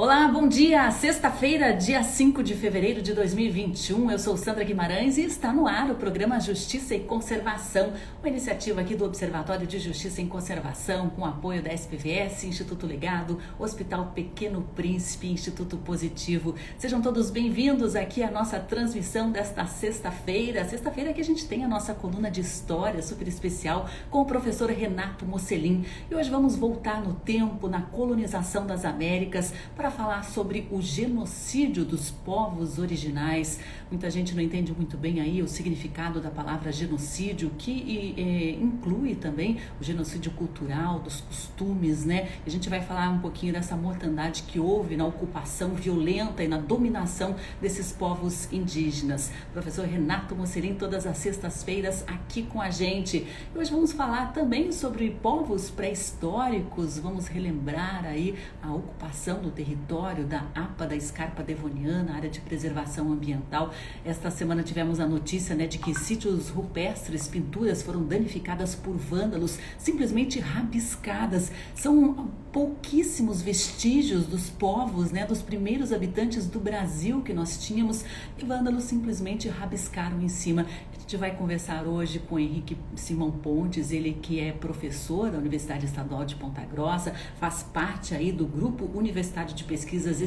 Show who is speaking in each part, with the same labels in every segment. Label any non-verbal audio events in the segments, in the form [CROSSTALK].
Speaker 1: Olá, bom dia! Sexta-feira, dia 5 de fevereiro de 2021. Eu sou Sandra Guimarães e está no ar o programa Justiça e Conservação, uma iniciativa aqui do Observatório de Justiça em Conservação, com apoio da SPVS, Instituto Legado, Hospital Pequeno Príncipe, Instituto Positivo. Sejam todos bem-vindos aqui à nossa transmissão desta sexta-feira. Sexta-feira que a gente tem a nossa coluna de história super especial com o professor Renato Mocelin. E hoje vamos voltar no tempo, na colonização das Américas, para para falar sobre o genocídio dos povos originais. Muita gente não entende muito bem aí o significado da palavra genocídio, que é, inclui também o genocídio cultural, dos costumes, né? A gente vai falar um pouquinho dessa mortandade que houve na ocupação violenta e na dominação desses povos indígenas. Professor Renato Mocerim, todas as sextas-feiras aqui com a gente. E hoje vamos falar também sobre povos pré-históricos, vamos relembrar aí a ocupação do território território da APA da Escarpa Devoniana, área de preservação ambiental. Esta semana tivemos a notícia né, de que sítios rupestres, pinturas foram danificadas por vândalos, simplesmente rabiscadas. São pouquíssimos vestígios dos povos, né, dos primeiros habitantes do Brasil que nós tínhamos e vândalos simplesmente rabiscaram em cima. Gente vai conversar hoje com Henrique Simão Pontes, ele que é professor da Universidade Estadual de Ponta Grossa, faz parte aí do grupo Universidade de Pesquisas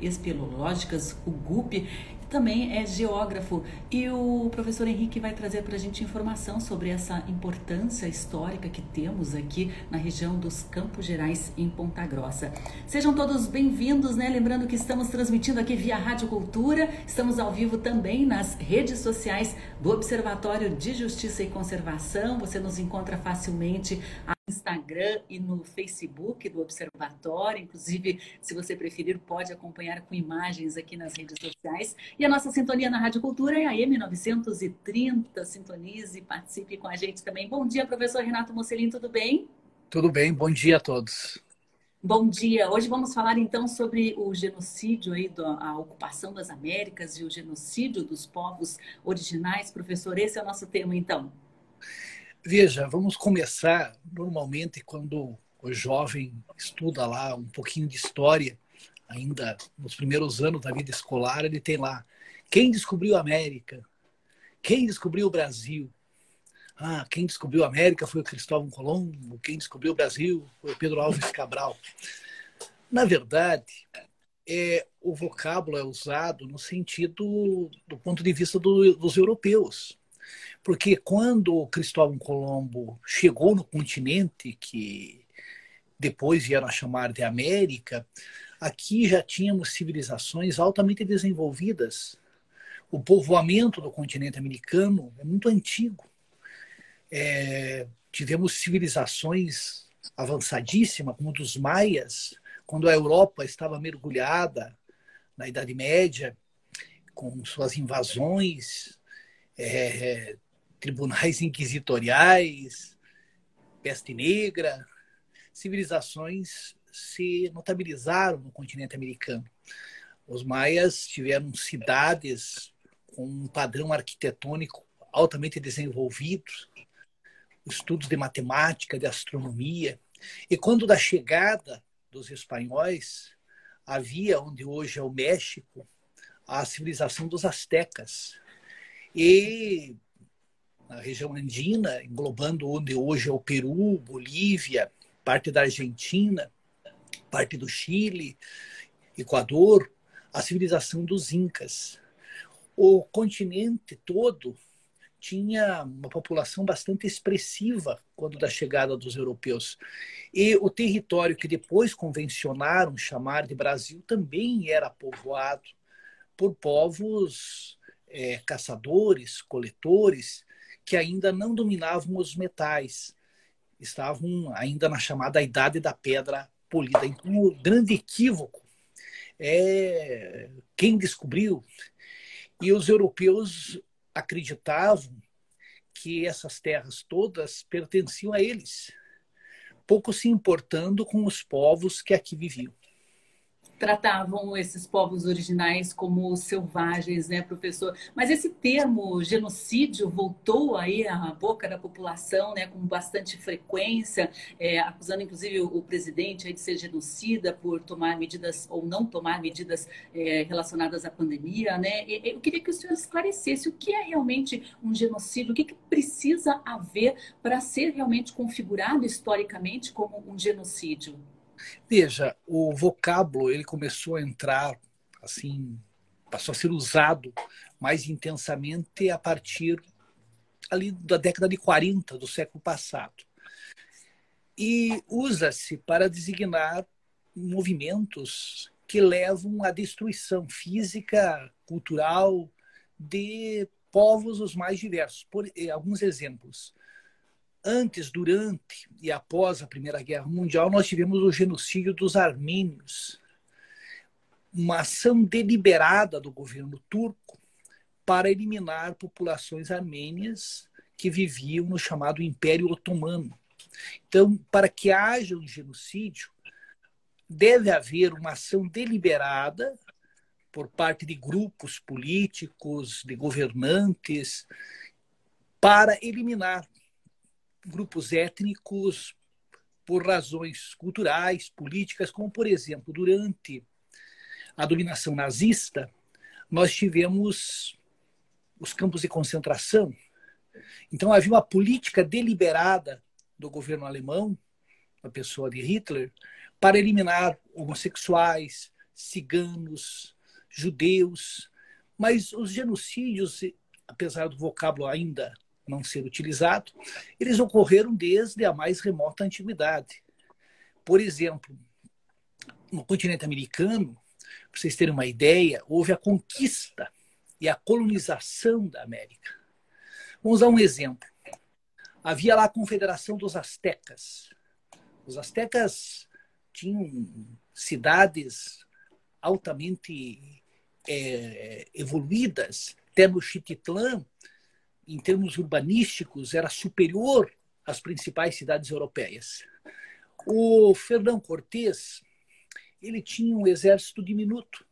Speaker 1: Espeleológicas, o GUP, também é geógrafo. E o professor Henrique vai trazer para a gente informação sobre essa importância histórica que temos aqui na região dos Campos Gerais, em Ponta Grossa. Sejam todos bem-vindos, né? Lembrando que estamos transmitindo aqui via Rádio Cultura, estamos ao vivo também nas redes sociais do Observatório de Justiça e Conservação. Você nos encontra facilmente Instagram e no Facebook do Observatório. Inclusive, se você preferir, pode acompanhar com imagens aqui nas redes sociais. E a nossa sintonia na Rádio Cultura é a M930. Sintonize, participe com a gente também. Bom dia, professor Renato Mocelin, tudo bem?
Speaker 2: Tudo bem, bom dia a todos.
Speaker 1: Bom dia. Hoje vamos falar então sobre o genocídio aí, a ocupação das Américas e o genocídio dos povos originais. Professor, esse é o nosso tema então.
Speaker 2: Veja, vamos começar normalmente quando o jovem estuda lá um pouquinho de história, ainda nos primeiros anos da vida escolar, ele tem lá quem descobriu a América, quem descobriu o Brasil. Ah, quem descobriu a América foi o Cristóvão Colombo, quem descobriu o Brasil foi o Pedro Alves Cabral. Na verdade, é, o vocábulo é usado no sentido do ponto de vista do, dos europeus. Porque quando Cristóvão Colombo chegou no continente, que depois vieram a chamar de América, aqui já tínhamos civilizações altamente desenvolvidas. O povoamento do continente americano é muito antigo. É, tivemos civilizações avançadíssimas, como dos maias, quando a Europa estava mergulhada na Idade Média, com suas invasões, é, tribunais inquisitoriais, peste negra, civilizações se notabilizaram no continente americano. Os maias tiveram cidades com um padrão arquitetônico altamente desenvolvido, estudos de matemática, de astronomia. E quando da chegada dos espanhóis, havia onde hoje é o México, a civilização dos astecas. E na região andina, englobando onde hoje é o Peru, Bolívia, parte da Argentina, parte do Chile, Equador, a civilização dos Incas. O continente todo tinha uma população bastante expressiva quando da chegada dos europeus. E o território que depois convencionaram chamar de Brasil também era povoado por povos é, caçadores, coletores, que ainda não dominavam os metais, estavam ainda na chamada Idade da Pedra Polida. Então, o grande equívoco é quem descobriu. E os europeus acreditavam que essas terras todas pertenciam a eles, pouco se importando com os povos que aqui viviam.
Speaker 1: Tratavam esses povos originais como selvagens, né, professor? Mas esse termo genocídio voltou aí à boca da população, né, com bastante frequência, é, acusando inclusive o, presidente de ser genocida por tomar medidas ou não tomar medidas é, relacionadas à pandemia, né? Eu queria que o senhor esclarecesse o que é realmente um genocídio, o que, que precisa haver para ser realmente configurado historicamente como um genocídio.
Speaker 2: Veja, o vocábulo ele começou a entrar assim, passou a ser usado mais intensamente a partir ali da década de 40 do século passado. E usa-se para designar movimentos que levam à destruição física, cultural de povos os mais diversos. Por eh, alguns exemplos antes, durante e após a Primeira Guerra Mundial, nós tivemos o genocídio dos armênios, uma ação deliberada do governo turco para eliminar populações armênias que viviam no chamado Império Otomano. Então, para que haja um genocídio, deve haver uma ação deliberada por parte de grupos políticos, de governantes, para eliminar grupos étnicos por razões culturais, políticas, como, por exemplo, durante a dominação nazista, nós tivemos os campos de concentração. Então, havia uma política deliberada do governo alemão, a pessoa de Hitler, para eliminar homossexuais, ciganos, judeus. Mas os genocídios, apesar do vocábulo ainda não ser utilizado, eles ocorreram desde a mais remota antiguidade. Por exemplo, no continente americano, para vocês terem uma ideia, houve a conquista e a colonização da América. Vamos dar um exemplo. Havia lá a Confederação dos Aztecas. Os aztecas tinham cidades altamente é, evoluídas. Tenochtitlán em termos urbanísticos, era superior às principais cidades europeias. O Fernão Cortés, ele tinha um exército diminuto.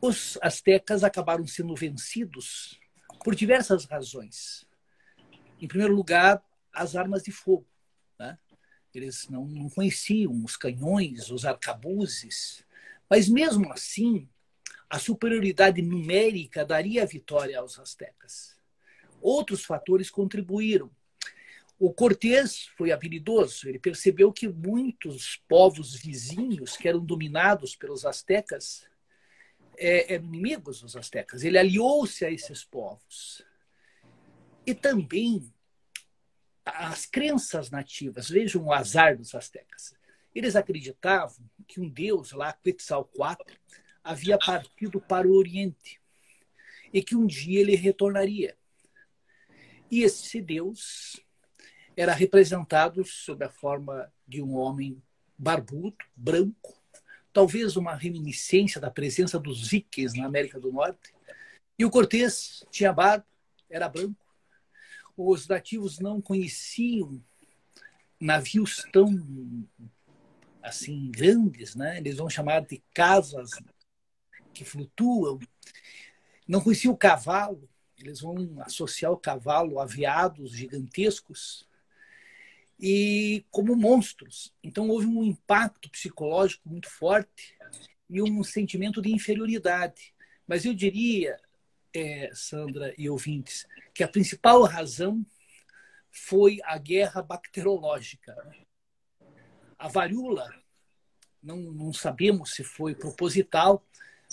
Speaker 2: Os astecas acabaram sendo vencidos por diversas razões. Em primeiro lugar, as armas de fogo. Né? Eles não, não conheciam os canhões, os arcabuzes. Mas mesmo assim, a superioridade numérica daria a vitória aos astecas. Outros fatores contribuíram. O Cortés foi habilidoso, ele percebeu que muitos povos vizinhos que eram dominados pelos astecas é, eram inimigos dos astecas. Ele aliou-se a esses povos. E também as crenças nativas, vejam o azar dos astecas. Eles acreditavam que um deus lá, Quetzalcoatl, havia partido para o Oriente e que um dia ele retornaria. E esse Deus era representado sob a forma de um homem barbudo, branco, talvez uma reminiscência da presença dos vikings na América do Norte. E o Cortés tinha barba, era branco. Os nativos não conheciam navios tão assim grandes, né? Eles vão chamar de casas que flutuam. Não conheciam o cavalo, eles vão associar o cavalo a veados gigantescos e como monstros. Então houve um impacto psicológico muito forte e um sentimento de inferioridade. Mas eu diria, é, Sandra e ouvintes, que a principal razão foi a guerra bacteriológica. A varíola, não, não sabemos se foi proposital,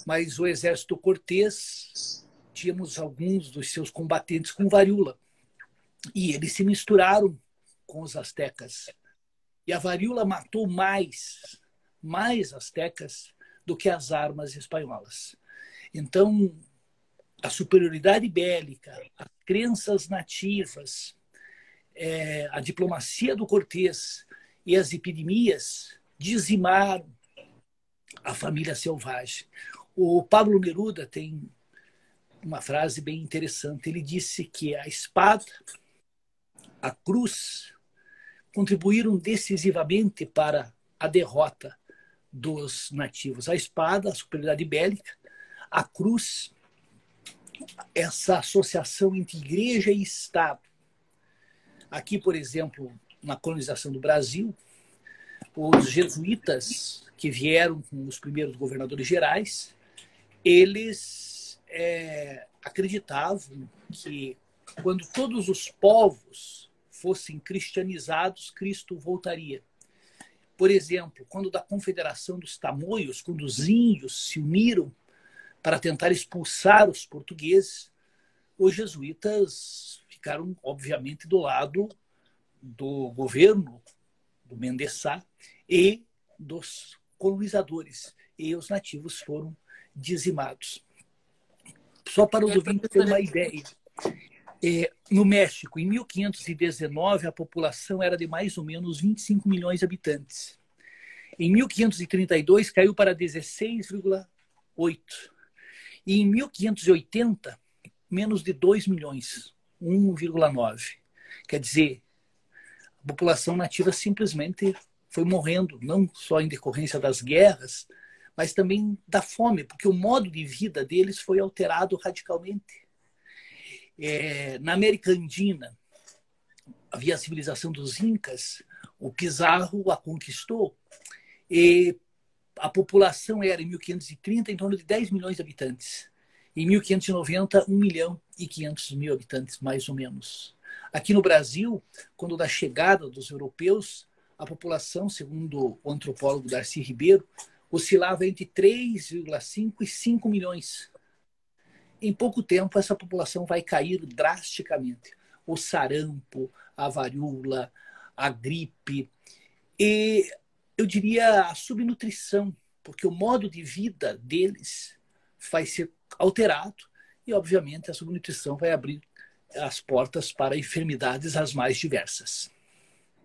Speaker 2: mas o exército Cortés tínhamos alguns dos seus combatentes com varíola. E eles se misturaram com os astecas. E a varíola matou mais mais astecas do que as armas espanholas. Então a superioridade bélica as crenças nativas é, a diplomacia do Cortés e as epidemias dizimaram a família selvagem o Pablo Neruda tem uma frase bem interessante. Ele disse que a espada, a cruz, contribuíram decisivamente para a derrota dos nativos: a espada, a superioridade bélica, a cruz, essa associação entre igreja e Estado. Aqui, por exemplo, na colonização do Brasil, os jesuítas que vieram com os primeiros governadores gerais, eles é, acreditavam que quando todos os povos fossem cristianizados, Cristo voltaria. Por exemplo, quando da Confederação dos Tamoios, quando os índios se uniram para tentar expulsar os portugueses, os jesuítas ficaram, obviamente, do lado do governo do Mendes Sá e dos colonizadores. E os nativos foram dizimados. Só para os ouvintes terem uma ideia, é, no México, em 1519, a população era de mais ou menos 25 milhões de habitantes. Em 1532, caiu para 16,8. E em 1580, menos de 2 milhões, 1,9. Quer dizer, a população nativa simplesmente foi morrendo, não só em decorrência das guerras, mas também da fome, porque o modo de vida deles foi alterado radicalmente. É, na América Andina, havia a civilização dos Incas, o Pizarro a conquistou, e a população era, em 1530, em torno de 10 milhões de habitantes. Em 1590, 1 milhão e 500 mil habitantes, mais ou menos. Aqui no Brasil, quando da chegada dos europeus, a população, segundo o antropólogo Darcy Ribeiro, oscilava entre 3,5 e 5 milhões em pouco tempo essa população vai cair drasticamente. O sarampo, a varíola, a gripe e eu diria a subnutrição, porque o modo de vida deles vai ser alterado e obviamente a subnutrição vai abrir as portas para enfermidades as mais diversas.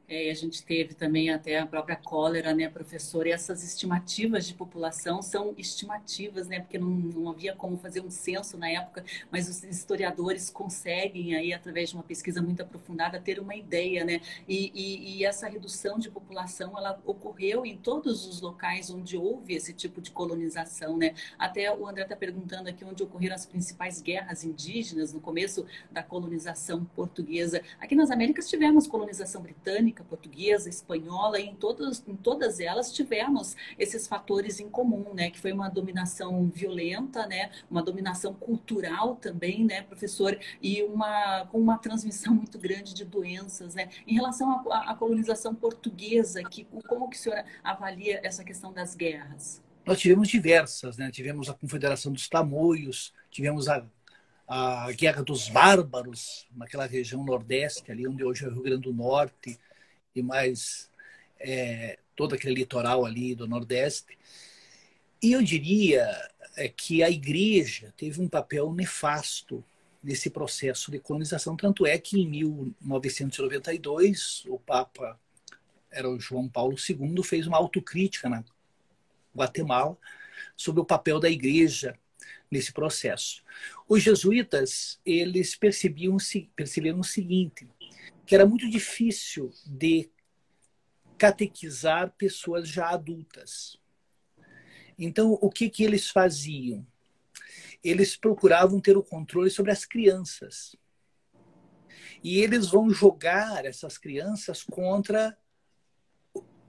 Speaker 1: É, a gente teve também até a própria cólera, né, professor? E essas estimativas de população são estimativas, né? Porque não, não havia como fazer um censo na época, mas os historiadores conseguem aí, através de uma pesquisa muito aprofundada, ter uma ideia, né? E, e, e essa redução de população, ela ocorreu em todos os locais onde houve esse tipo de colonização, né? Até o André está perguntando aqui onde ocorreram as principais guerras indígenas no começo da colonização portuguesa. Aqui nas Américas tivemos colonização britânica, britânica, portuguesa, espanhola, e em todas, em todas elas tivemos esses fatores em comum, né? Que foi uma dominação violenta, né? Uma dominação cultural também, né, professor? E uma, com uma transmissão [LAUGHS] muito grande de doenças, né? Em relação à, colonização portuguesa, que, como que o senhor avalia essa questão das guerras?
Speaker 2: Nós tivemos diversas, né? Tivemos a Confederação dos Tamoios, tivemos a a Guerra dos Bárbaros, naquela região nordeste, ali onde hoje é o Rio Grande do Norte, e mais é, todo aquele litoral ali do Nordeste. E eu diria é, que a igreja teve um papel nefasto nesse processo de colonização, tanto é que em 1992 o Papa era o João Paulo II fez uma autocrítica na Guatemala sobre o papel da igreja nesse processo. Os jesuítas eles percebiam perceberam o seguinte: que era muito difícil de catequizar pessoas já adultas. Então, o que, que eles faziam? Eles procuravam ter o controle sobre as crianças. E eles vão jogar essas crianças contra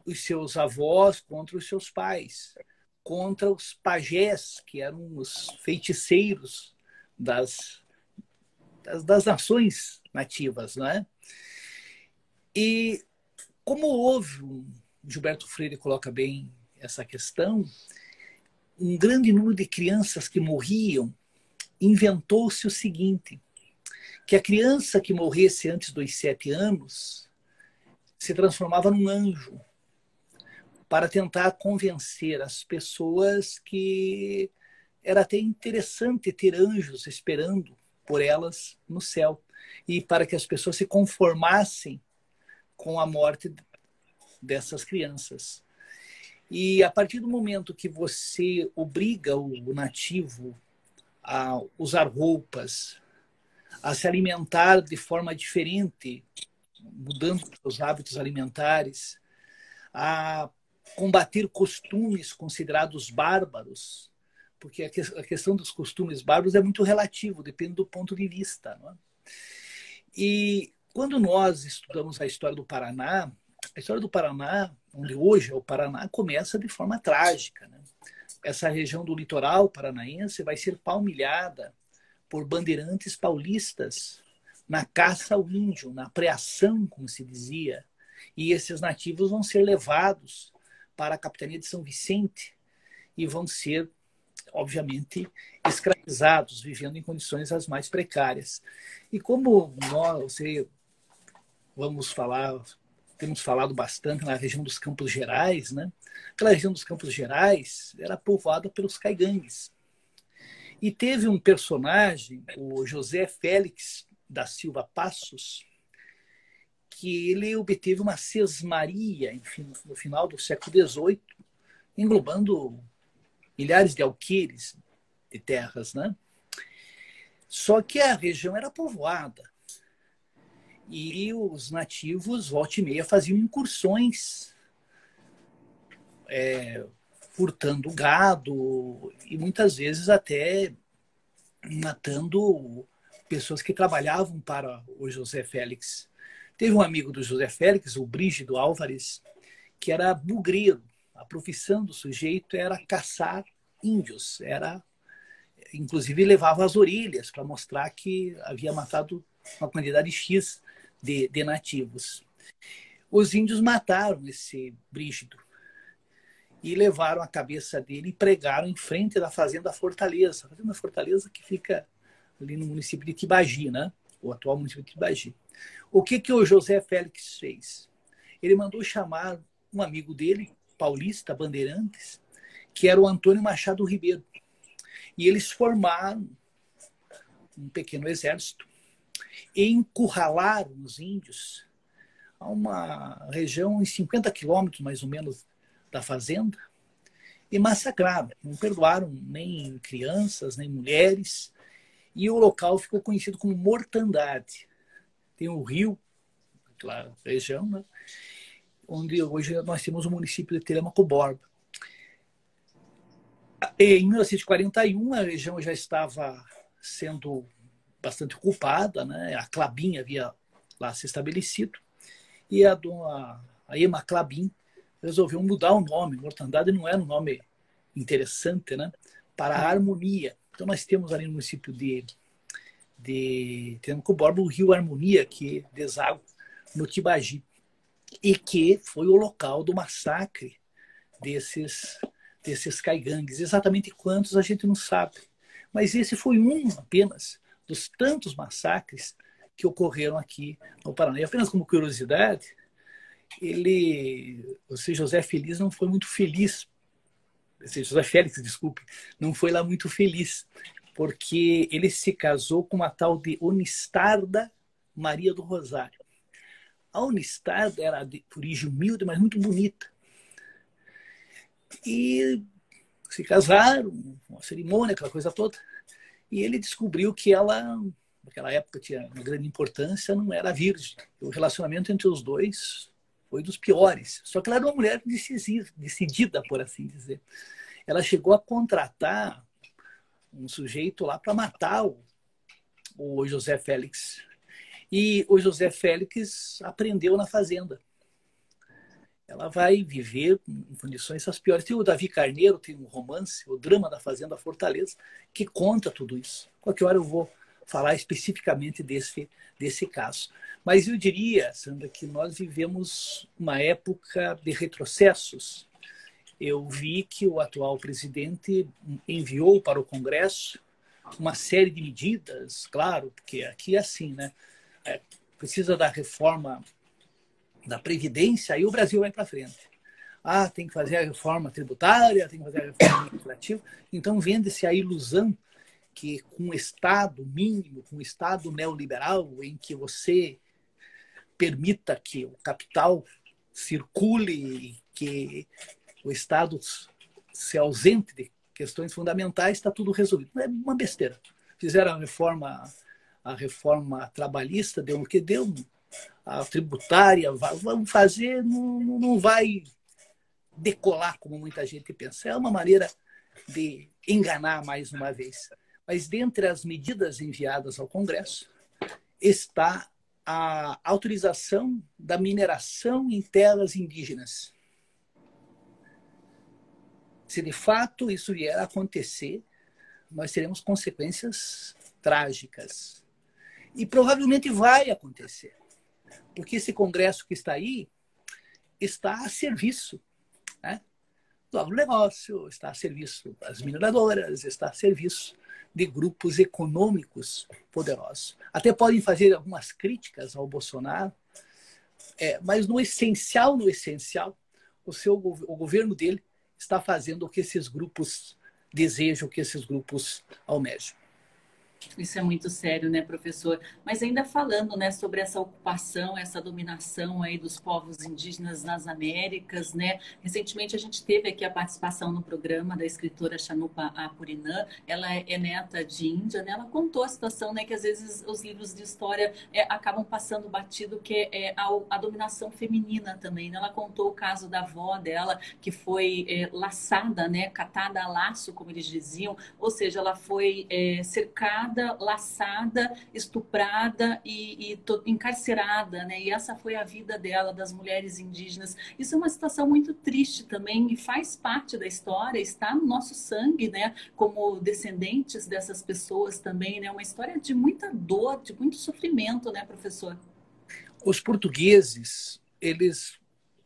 Speaker 2: os seus avós, contra os seus pais, contra os pajés, que eram os feiticeiros das, das, das nações nativas, não é? E como houve, Gilberto Freire coloca bem essa questão, um grande número de crianças que morriam, inventou-se o seguinte, que a criança que morresse antes dos sete anos se transformava num anjo para tentar convencer as pessoas que era até interessante ter anjos esperando por elas no céu e para que as pessoas se conformassem com a morte dessas crianças. E a partir do momento que você obriga o nativo a usar roupas, a se alimentar de forma diferente, mudando os hábitos alimentares, a combater costumes considerados bárbaros, porque a questão dos costumes bárbaros é muito relativo, depende do ponto de vista. Não é? E quando nós estudamos a história do Paraná, a história do Paraná, onde hoje é o Paraná, começa de forma trágica. Né? Essa região do litoral paranaense vai ser palmilhada por bandeirantes paulistas na caça ao índio, na preação, como se dizia. E esses nativos vão ser levados para a capitania de São Vicente e vão ser, obviamente, escravizados, vivendo em condições as mais precárias. E como nós, vamos falar, temos falado bastante na região dos Campos Gerais, né? Aquela região dos Campos Gerais era povoada pelos caigangues. E teve um personagem, o José Félix da Silva Passos, que ele obteve uma sesmaria enfim, no final do século XVIII, englobando milhares de alqueires de terras, né? Só que a região era povoada e os nativos, volta e meia, faziam incursões, é, furtando gado e muitas vezes até matando pessoas que trabalhavam para o José Félix. Teve um amigo do José Félix, o Brígido Álvares, que era bugreiro. A profissão do sujeito era caçar índios. Era, inclusive, levava as orelhas para mostrar que havia matado uma quantidade X de, de nativos. Os índios mataram esse Brígido e levaram a cabeça dele e pregaram em frente da fazenda Fortaleza, a fazenda Fortaleza que fica ali no município de Tibagi, né? O atual município de Tibagi. O que, que o José Félix fez? Ele mandou chamar um amigo dele, paulista, Bandeirantes, que era o Antônio Machado Ribeiro. E eles formaram um pequeno exército e encurralaram os índios a uma região em 50 quilômetros, mais ou menos, da fazenda e massacraram. Não perdoaram nem crianças, nem mulheres. E o local ficou conhecido como Mortandade tem o rio, aquela região, né? Onde hoje nós temos o município de Telemaco Borba. Em 1941, a região já estava sendo bastante ocupada, né? a Clabin havia lá se estabelecido, e a, dona, a Ema Clabin resolveu mudar o nome. Mortandade não era um nome interessante, né? para a harmonia. Então, nós temos ali no município de de Borba, o rio Harmonia, que deságua no Tibagi, e que foi o local do massacre desses, desses caigangues. Exatamente quantos a gente não sabe. Mas esse foi um apenas dos tantos massacres que ocorreram aqui no Paraná. E apenas como curiosidade, ele, o José Feliz não foi muito feliz, José Félix, desculpe, não foi lá muito feliz porque ele se casou com uma tal de Unistarda Maria do Rosário. A Unistarda era de origem humilde, mas muito bonita. E se casaram, uma cerimônia, aquela coisa toda. E ele descobriu que ela, naquela época tinha uma grande importância, não era virgem. O relacionamento entre os dois foi dos piores. Só que ela era uma mulher decidida, por assim dizer. Ela chegou a contratar um sujeito lá para matar o, o José Félix. E o José Félix aprendeu na fazenda. Ela vai viver em condições as piores. Tem o Davi Carneiro, tem um romance, o Drama da Fazenda Fortaleza, que conta tudo isso. Qualquer hora eu vou falar especificamente desse, desse caso. Mas eu diria, Sandra, que nós vivemos uma época de retrocessos eu vi que o atual presidente enviou para o Congresso uma série de medidas, claro, porque aqui é assim, né? É, precisa da reforma da Previdência, aí o Brasil vai para frente. Ah, tem que fazer a reforma tributária, tem que fazer a reforma administrativa. Então vende-se a ilusão que com um Estado mínimo, com um Estado neoliberal, em que você permita que o capital circule, que o Estado se ausente de questões fundamentais, está tudo resolvido. É uma besteira. Fizeram a reforma, a reforma trabalhista, deu o que deu, a tributária, vamos fazer, não, não vai decolar, como muita gente pensa. É uma maneira de enganar mais uma vez. Mas dentre as medidas enviadas ao Congresso está a autorização da mineração em terras indígenas. Se de fato isso vier a acontecer, nós teremos consequências trágicas. E provavelmente vai acontecer. Porque esse Congresso que está aí está a serviço né, do agronegócio, está a serviço das mineradoras, está a serviço de grupos econômicos poderosos. Até podem fazer algumas críticas ao Bolsonaro, é, mas no essencial, no essencial, o, seu, o governo dele está fazendo o que esses grupos desejam, o que esses grupos almejam.
Speaker 1: Isso é muito sério, né, professor? Mas ainda falando, né, sobre essa ocupação, essa dominação aí dos povos indígenas nas Américas, né? Recentemente a gente teve aqui a participação no programa da escritora Chanupa Apurinã. Ela é neta de Índia, né? Ela contou a situação, né, que às vezes os livros de história é, acabam passando batido, que é a, a, dominação feminina também. Né? Ela contou o caso da avó dela que foi é, laçada, né, catada a laço, como eles diziam, ou seja, ela foi é, cercada laçada, estuprada e, e encarcerada, né? E essa foi a vida dela, das mulheres indígenas. Isso é uma situação muito triste também e faz parte da história, está no nosso sangue, né? Como descendentes dessas pessoas também, né? Uma história de muita dor, de muito sofrimento, né, professor?
Speaker 2: Os portugueses, eles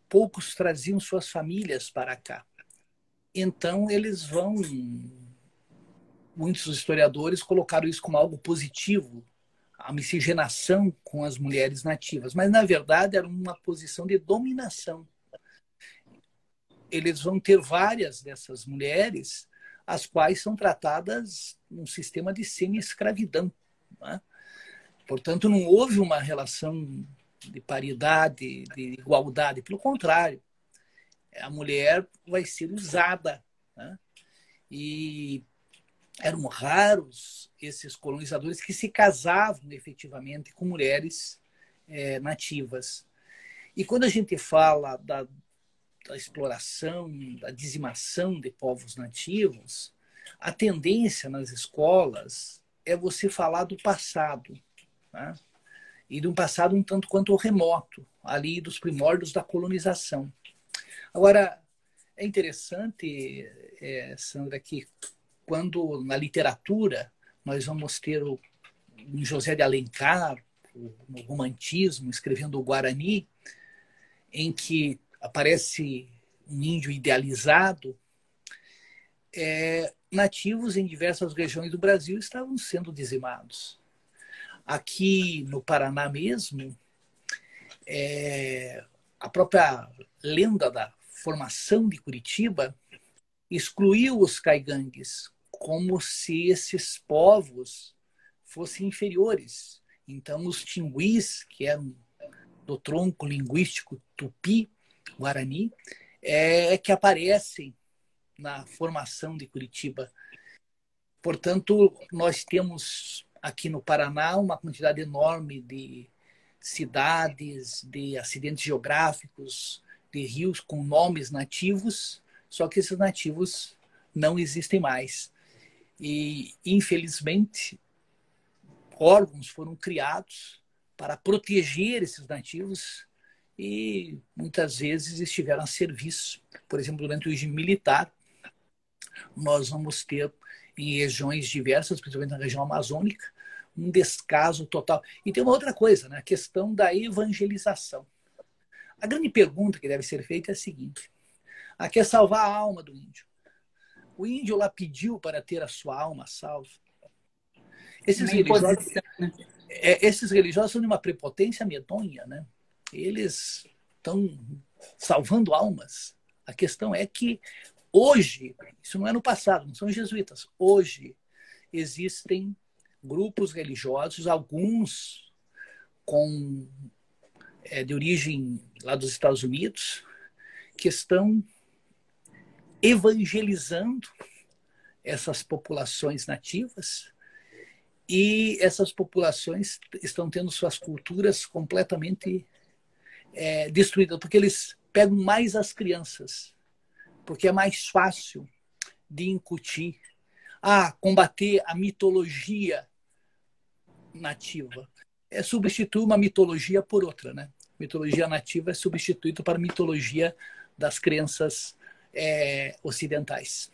Speaker 2: poucos traziam suas famílias para cá. Então eles vão muitos historiadores colocaram isso como algo positivo, a miscigenação com as mulheres nativas, mas na verdade era uma posição de dominação. Eles vão ter várias dessas mulheres, as quais são tratadas num sistema de semi-escravidão. Né? Portanto, não houve uma relação de paridade, de igualdade, pelo contrário, a mulher vai ser usada. Né? E eram raros esses colonizadores que se casavam efetivamente com mulheres é, nativas. E quando a gente fala da, da, exploração, da dizimação de povos nativos, a tendência nas escolas é você falar do passado, né? e de um passado um tanto quanto remoto, ali dos primórdios da colonização. Agora, é interessante, é, Sandra, que quando na literatura nós vamos ter o, José de Alencar, no romantismo, escrevendo o Guarani, em que aparece um índio idealizado, é, nativos em diversas regiões do Brasil estavam sendo dizimados. Aqui no Paraná mesmo, é, a própria lenda da formação de Curitiba excluiu os caigangues como se esses povos fossem inferiores. Então, os tinguis, que eram do tronco linguístico tupi, guarani, é que aparecem na formação de Curitiba. Portanto, nós temos aqui no Paraná uma quantidade enorme de cidades, de acidentes geográficos, de rios com nomes nativos, só que esses nativos não existem mais. E, infelizmente, órgãos foram criados para proteger esses nativos e muitas vezes estiveram a serviço. Por exemplo, durante o regime militar, nós vamos ter em regiões diversas, principalmente na região amazônica, um descaso total. E tem uma outra coisa, né? a questão da evangelização. A grande pergunta que deve ser feita é a seguinte: a quer salvar a alma do índio. O índio lá pediu para ter a sua alma salva. Esses religiosos, né? é, esses religiosos são de uma prepotência medonha, né? Eles estão salvando almas. A questão é que hoje, isso não é no passado, não são jesuítas, hoje existem grupos religiosos, alguns com é, de origem lá dos Estados Unidos, que estão evangelizando essas populações nativas e essas populações estão tendo suas culturas completamente é, destruídas, porque eles pegam mais as crianças porque é mais fácil de incutir, ah, combater a mitologia nativa. É substituir uma mitologia por outra, né? Mitologia nativa é substituída para mitologia das crenças é, ocidentais.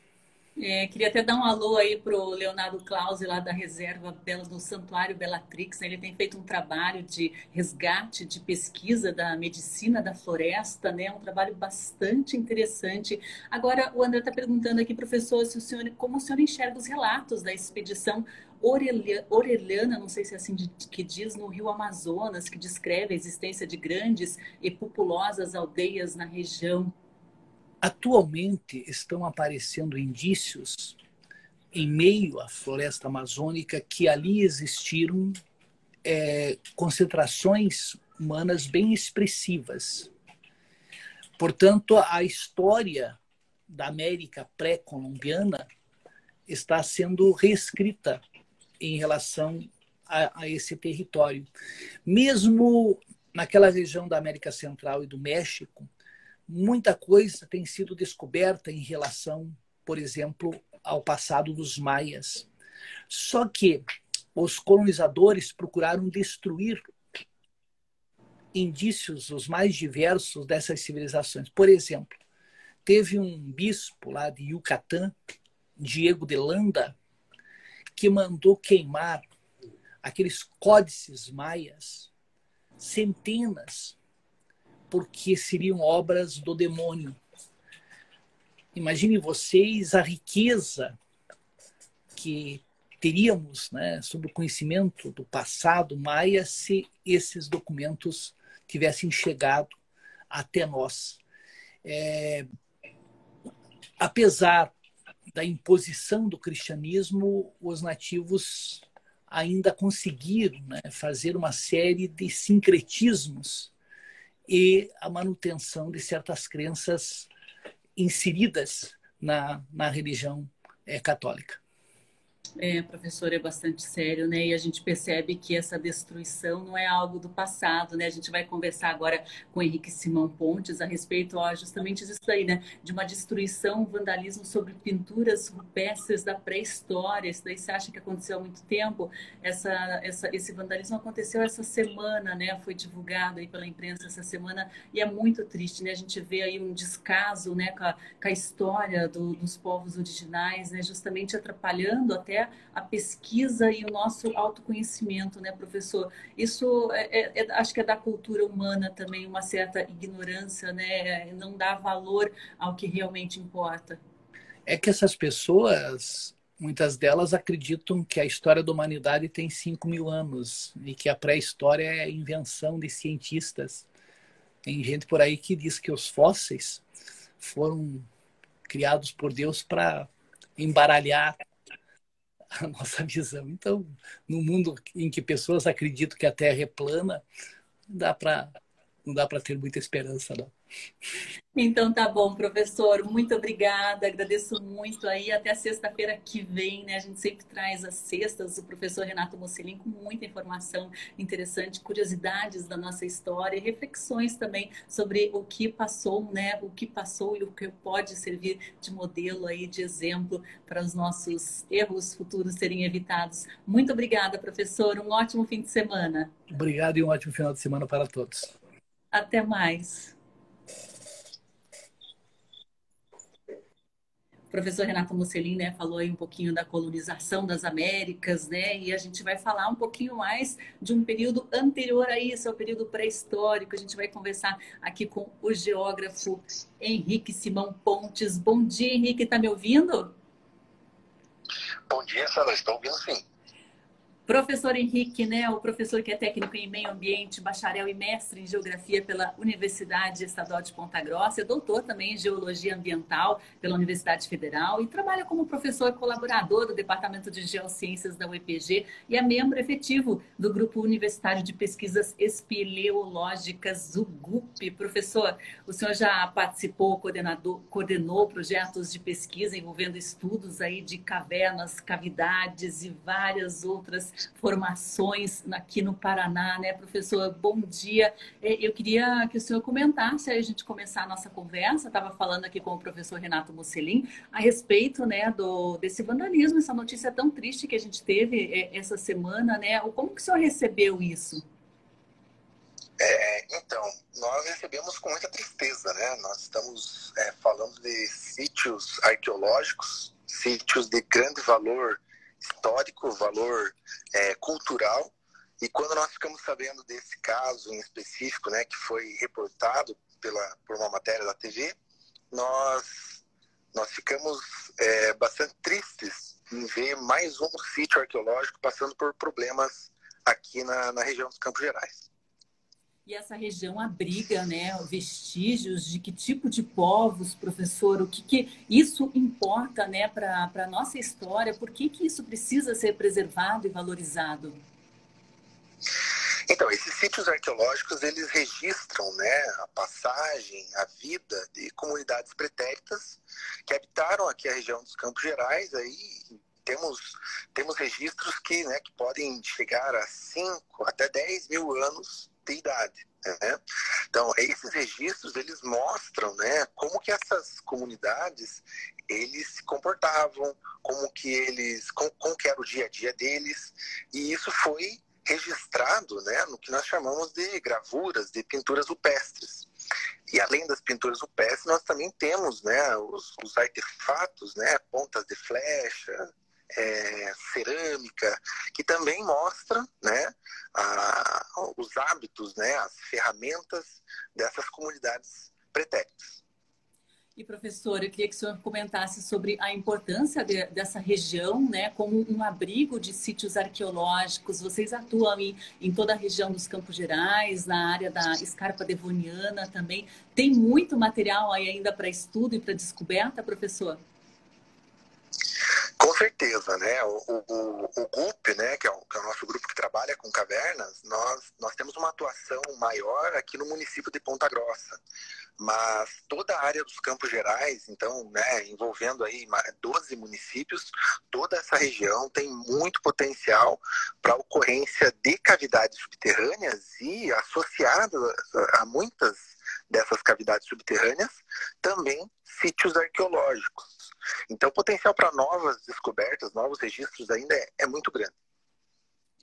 Speaker 1: É, queria até dar um alô aí para o Leonardo Clause, lá da reserva do Santuário Bellatrix. Ele tem feito um trabalho de resgate, de pesquisa da medicina da floresta, né? Um trabalho bastante interessante. Agora, o André está perguntando aqui, professor, se o senhor, como o senhor enxerga os relatos da expedição Orelhana, não sei se é assim que diz, no rio Amazonas, que descreve a existência de grandes e populosas aldeias na região
Speaker 2: Atualmente estão aparecendo indícios em meio à floresta amazônica que ali existiram é, concentrações humanas bem expressivas. Portanto, a história da América pré-colombiana está sendo reescrita em relação a, a, esse território. Mesmo naquela região da América Central e do México, muita coisa tem sido descoberta em relação, por exemplo, ao passado dos maias. Só que os colonizadores procuraram destruir indícios os mais diversos dessas civilizações. Por exemplo, teve um bispo lá de Yucatán, Diego de Landa, que mandou queimar aqueles códices maias, centenas porque seriam obras do demônio. Imagine vocês a riqueza que teríamos né, sobre o conhecimento do passado maia se esses documentos tivessem chegado até nós. É, apesar da imposição do cristianismo, os nativos ainda conseguiram né, fazer uma série de sincretismos e a manutenção de certas crenças inseridas na, na religião é, católica.
Speaker 1: É, professor, é bastante sério, né? E a gente percebe que essa destruição não é algo do passado, né? A gente vai conversar agora com Henrique Simão Pontes a respeito, ó, justamente disso aí, né? De uma destruição, um vandalismo sobre pinturas rupestres da pré-história. Isso daí você acha que aconteceu há muito tempo? Essa, essa, esse vandalismo aconteceu essa semana, né? Foi divulgado aí pela imprensa essa semana e é muito triste, né? A gente vê aí um descaso, né? Com a, com a história do, dos povos originais, né? Justamente atrapalhando até a pesquisa e o nosso autoconhecimento, né, professor? Isso é, é, é, acho que é da cultura humana também, uma certa ignorância, né? Não dá valor ao que realmente importa.
Speaker 2: É que essas pessoas, muitas delas acreditam que a história da humanidade tem 5 mil anos e que a pré-história é invenção de cientistas. Tem gente por aí que diz que os fósseis foram criados por Deus para embaralhar [LAUGHS] a nossa visão. Então, no mundo em que pessoas acreditam que a Terra é plana, dá para não dá para ter muita esperança, não.
Speaker 1: Então tá bom, professor. Muito obrigada. Agradeço muito aí. Até sexta-feira que vem, né? A gente sempre traz as sextas o professor Renato Mocelin com muita informação interessante, curiosidades da nossa história e reflexões também sobre o que passou, né? O que passou e o que pode servir de modelo aí, de exemplo para os nossos erros futuros serem evitados. Muito obrigada, professor. Um ótimo fim de semana.
Speaker 2: Obrigado e um ótimo final de semana para todos.
Speaker 1: Até mais. O professor Renato Mussolini né, falou aí um pouquinho da colonização das Américas, né? E a gente vai falar um pouquinho mais de um período anterior a isso, ao período pré-histórico. A gente vai conversar aqui com o geógrafo Henrique Simão Pontes. Bom dia, Henrique, está me ouvindo?
Speaker 3: Bom dia, Sara, estou ouvindo sim.
Speaker 1: Professor Henrique, né, o professor que é técnico em meio ambiente, bacharel e mestre em geografia pela Universidade Estadual de Ponta Grossa, é doutor também em geologia ambiental pela Universidade Federal e trabalha como professor colaborador do Departamento de Geociências da UEPG e é membro efetivo do Grupo Universitário de Pesquisas Espeleológicas, o GUP. Professor, o senhor já participou, coordenou projetos de pesquisa envolvendo estudos aí de cavernas, cavidades e várias outras formações aqui no Paraná, né, professor? Bom dia. É, eu queria que o senhor comentasse, aí a gente começar a nossa conversa, estava falando aqui com o professor Renato Musselin, a respeito né, do, desse vandalismo, essa notícia tão triste que a gente teve é, essa semana, né? Como que o senhor recebeu isso?
Speaker 3: É, então, nós recebemos com muita tristeza, né? Nós estamos é, falando de sítios arqueológicos, sítios de grande valor histórico, valor é, cultural. E quando nós ficamos sabendo desse caso em específico, né, que foi reportado pela, por uma matéria da TV, nós, nós ficamos é, bastante tristes em ver mais um sítio arqueológico passando por problemas aqui na, na região dos Campos Gerais.
Speaker 1: E essa região abriga né, vestígios de que tipo de povos, professor? O que, que isso importa né, para a nossa história? Por que, que isso precisa ser preservado e valorizado?
Speaker 3: Então, esses sítios arqueológicos, eles registram né, a passagem, a vida de comunidades pretéritas que habitaram aqui a região dos Campos Gerais, aí temos, temos registros que, né, que podem chegar a 5 até 10 mil anos de idade. Né? Então, esses registros, eles mostram né, como que essas comunidades eles se comportavam, como que eles, como, como que era o dia a dia deles, e isso foi registrado né, no que nós chamamos de gravuras, de pinturas rupestres. E além das pinturas rupestres, nós também temos né, os, os artefatos, né, pontas de flecha, é, cerâmica, que também mostra né, a, os hábitos, né, as ferramentas dessas comunidades pretéritas.
Speaker 1: E professor, eu queria que o senhor comentasse sobre a importância de, dessa região, né, como um abrigo de sítios arqueológicos. Vocês atuam em, em toda a região dos Campos Gerais, na área da escarpa devoniana também. Tem muito material aí ainda para estudo e para descoberta, professor?
Speaker 3: Com certeza, né? O, o, o GUP, né, que é o, que é o, nosso grupo que trabalha com cavernas, nós, nós temos uma atuação maior aqui no município de Ponta Grossa. Mas toda a área dos Campos Gerais, então, né, envolvendo aí 12 municípios, toda essa região tem muito potencial para ocorrência de cavidades subterrâneas e associadas a muitas dessas cavidades subterrâneas, também sítios arqueológicos. Então, o potencial para novas descobertas, novos registros ainda é, é muito grande.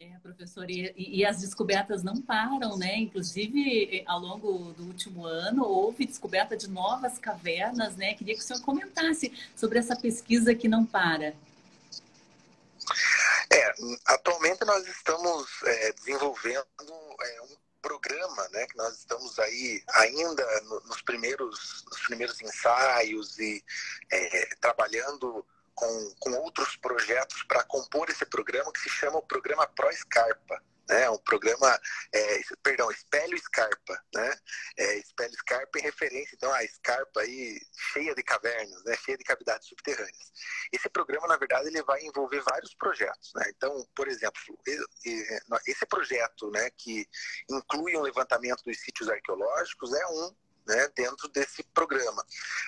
Speaker 1: É, professor, e, e, as descobertas não param, né? Inclusive, ao longo do último ano, houve descoberta de novas cavernas, né? Queria que o senhor comentasse sobre essa pesquisa que não para.
Speaker 3: É, atualmente nós estamos é, desenvolvendo é, um programa, né, que nós estamos aí ainda no, nos primeiros nos primeiros ensaios e é, trabalhando com, com outros projetos para compor esse programa que se chama o programa Pro Scarpa né? Um programa, é, perdão, Espelho Scarpa, né? É, Espelho Scarpa em referência, então, a Scarpa aí cheia de cavernas, né? Cheia de cavidades subterrâneas. Esse programa, na verdade, ele vai envolver vários projetos, né? Então, por exemplo, esse projeto, né, que inclui um levantamento dos sítios arqueológicos é um né, dentro desse programa.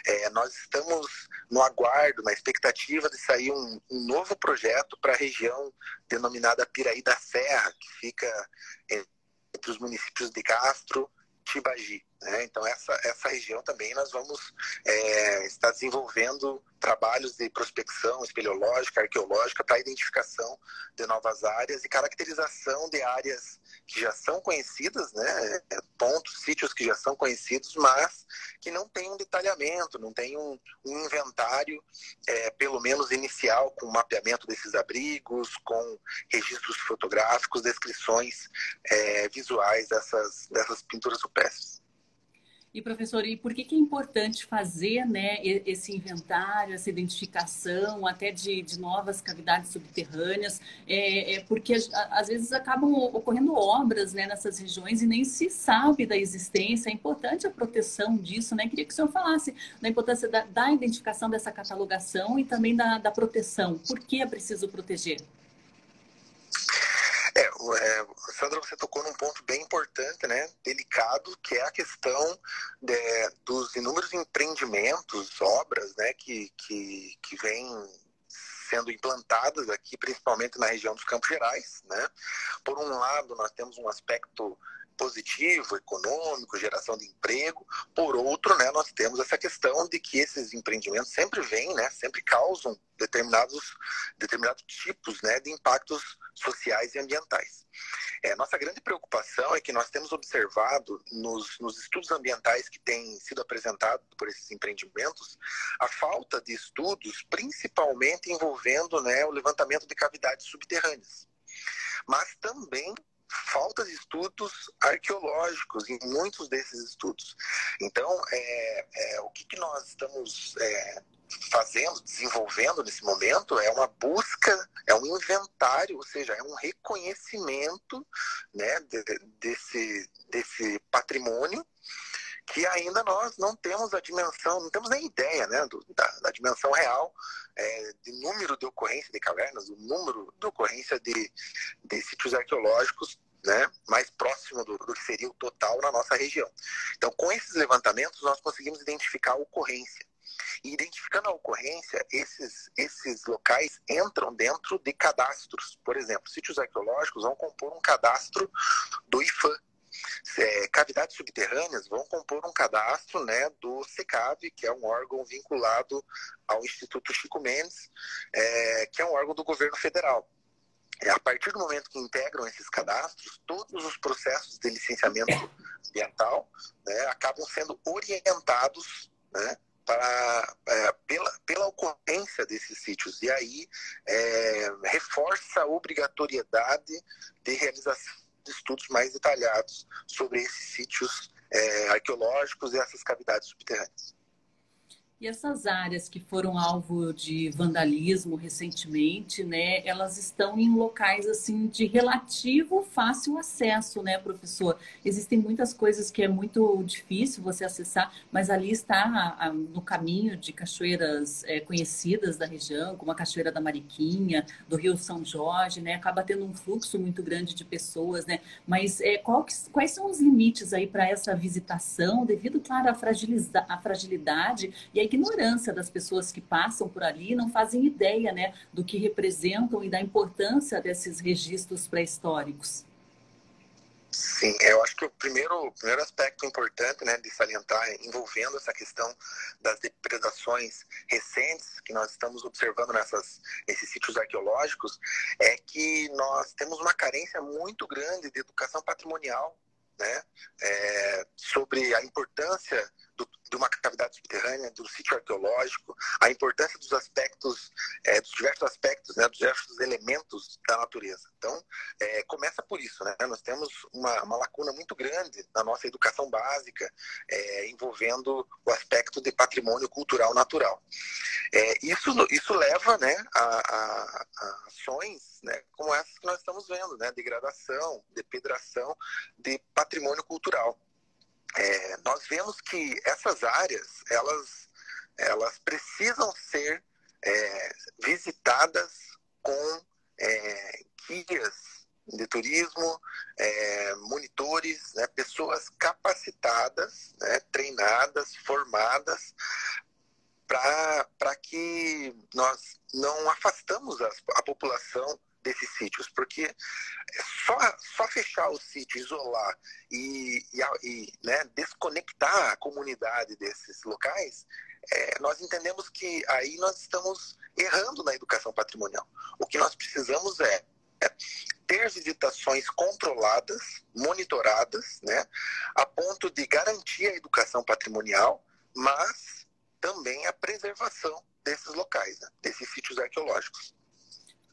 Speaker 3: É, nós estamos no aguardo, na expectativa de sair um, um novo projeto para a região denominada Piraí da Serra, que fica entre os municípios de Castro Tibagi. Né? Então, essa, essa região também nós vamos é, estar desenvolvendo trabalhos de prospecção espeleológica, arqueológica, para identificação de novas áreas e caracterização de áreas que já são conhecidas, né? pontos, sítios que já são conhecidos, mas que não tem um detalhamento, não tem um, um inventário, é, pelo menos inicial, com mapeamento desses abrigos, com registros fotográficos, descrições é, visuais dessas, dessas pinturas rupestres.
Speaker 1: E professor, e por que, que é importante fazer né, esse inventário, essa identificação até de, de novas cavidades subterrâneas? É, é porque às vezes acabam ocorrendo obras né, nessas regiões e nem se sabe da existência. É importante a proteção disso, né? Queria que o senhor falasse da importância da, da identificação dessa catalogação e também da, da proteção. Por que é preciso proteger?
Speaker 3: É, é, Sandra, você tocou num ponto bem importante, né, delicado, que é a questão de, dos inúmeros empreendimentos, obras, né, que, que, que vêm sendo implantadas aqui, principalmente na região dos Campos Gerais. Né? Por um lado, nós temos um aspecto positivo, econômico, geração de emprego. Por outro, né, nós temos essa questão de que esses empreendimentos sempre vêm, né, sempre causam determinados, determinados tipos né, de impactos sociais e ambientais. É, nossa grande preocupação é que nós temos observado nos, nos estudos ambientais que têm sido apresentados por esses empreendimentos a falta de estudos, principalmente envolvendo né, o levantamento de cavidades subterrâneas mas também falta de estudos arqueológicos em muitos desses estudos. Então, é, é o que, que, nós estamos é, fazendo, desenvolvendo nesse momento é uma busca, é um inventário, ou seja, é um reconhecimento né, de, desse, desse patrimônio que ainda nós não temos a dimensão, não temos nem ideia né, do, da, da, dimensão real é, de número de ocorrência de cavernas, o número de ocorrência de, de sítios arqueológicos né, mais próximo do, do, que seria o total na nossa região. Então, com esses levantamentos, nós conseguimos identificar a ocorrência. E identificando a ocorrência, esses, esses locais entram dentro de cadastros. Por exemplo, sítios arqueológicos vão compor um cadastro do IFAM, é, cavidades subterrâneas vão compor um cadastro né, do SECAV, que é um órgão vinculado ao Instituto Chico Mendes, é, que é um órgão do governo federal. É, a partir do momento que integram esses cadastros, todos os processos de licenciamento ambiental né, acabam sendo orientados né, para, é, pela, pela ocorrência desses sítios. E aí é, reforça a obrigatoriedade de realização estudos mais detalhados sobre esses sítios é, arqueológicos e essas cavidades subterrâneas.
Speaker 1: E essas áreas que foram alvo de vandalismo recentemente, né, elas estão em locais assim de relativo fácil acesso, né, professor? Existem muitas coisas que é muito difícil você acessar, mas ali está no caminho de cachoeiras é, conhecidas da região, como a Cachoeira da Mariquinha, do Rio São Jorge, né? Acaba tendo um fluxo muito grande de pessoas, né? Mas é, qual que, quais são os limites aí para essa visitação, devido, claro, à fragilidade e ignorância das pessoas que passam por ali, não fazem ideia né, do que representam e da importância desses registros pré-históricos.
Speaker 3: Sim, eu acho que o primeiro, o primeiro aspecto importante né, de salientar, envolvendo essa questão das depredações recentes que nós estamos observando nessas, nesses sítios arqueológicos, é que nós temos uma carência muito grande de educação patrimonial né, é, sobre a importância do, de uma cavidade subterrânea, do sítio arqueológico, a importância dos aspectos, é, dos diversos aspectos, né, dos diversos elementos da natureza. Então, é, começa por isso, né? Nós temos uma, uma, lacuna muito grande na nossa educação básica, é, envolvendo o aspecto de patrimônio cultural natural. É, isso, isso leva, né, a, a, a ações, né, como essas que nós estamos vendo, né, degradação, depedração de patrimônio cultural é, nós vemos que essas áreas elas, elas precisam ser é, visitadas com é, guias de turismo, é, monitores, né, pessoas capacitadas, né, treinadas, formadas para que nós não afastamos a, a população desses sítios, porque só, só fechar o sítio, isolar e, e, e né, desconectar a comunidade desses locais, é, nós entendemos que aí nós estamos errando na educação patrimonial. O que nós precisamos é, é ter visitações controladas, monitoradas, né, a ponto de garantir a educação patrimonial, mas também a preservação desses locais, né, desses sítios arqueológicos.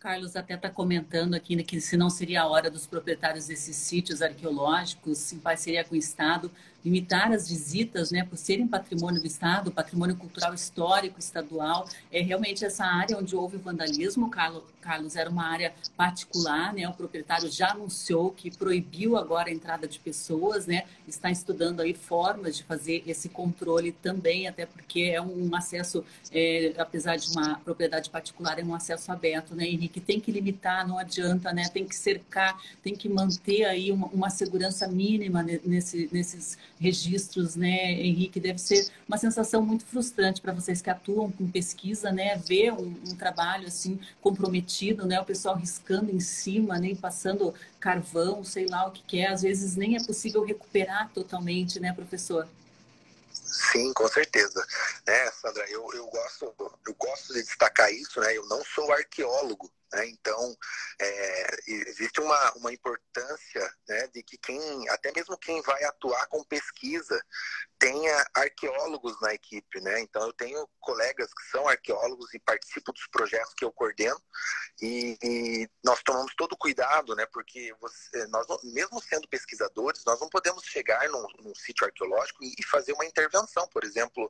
Speaker 1: Carlos até está comentando aqui que se não seria a hora dos proprietários desses sítios arqueológicos, em parceria com o Estado, limitar as visitas, né, por serem patrimônio do Estado, patrimônio cultural histórico estadual. É realmente essa área onde houve vandalismo, Carlos, Carlos era uma área particular, né? O proprietário já anunciou que proibiu agora a entrada de pessoas, né? Está estudando aí formas de fazer esse controle também, até porque é um acesso, é, apesar de uma propriedade particular, é um acesso aberto, né, Henrique? Tem que limitar, não adianta, né? Tem que cercar, tem que manter aí uma, uma segurança mínima nesse, nesses registros, né, Henrique? Deve ser uma sensação muito frustrante para vocês que atuam com pesquisa, né? Ver um, um, trabalho assim comprometido, né? O pessoal riscando em cima, né? passando carvão, sei lá o que, é. Às vezes nem é possível recuperar totalmente, né, professor?
Speaker 3: Sim, com certeza. Né, Sandra, eu, eu, gosto, eu gosto de destacar isso, né? Eu não sou arqueólogo, né? Então, é, existe uma, uma importância né, de que quem, até mesmo quem vai atuar com pesquisa, tenha arqueólogos na equipe. Né? Então, eu tenho colegas que são arqueólogos e participam dos projetos que eu coordeno e, e nós tomamos todo cuidado, né? porque você, nós, mesmo sendo pesquisadores, nós não podemos chegar num, num sítio arqueológico e, e, fazer uma intervenção. Por exemplo,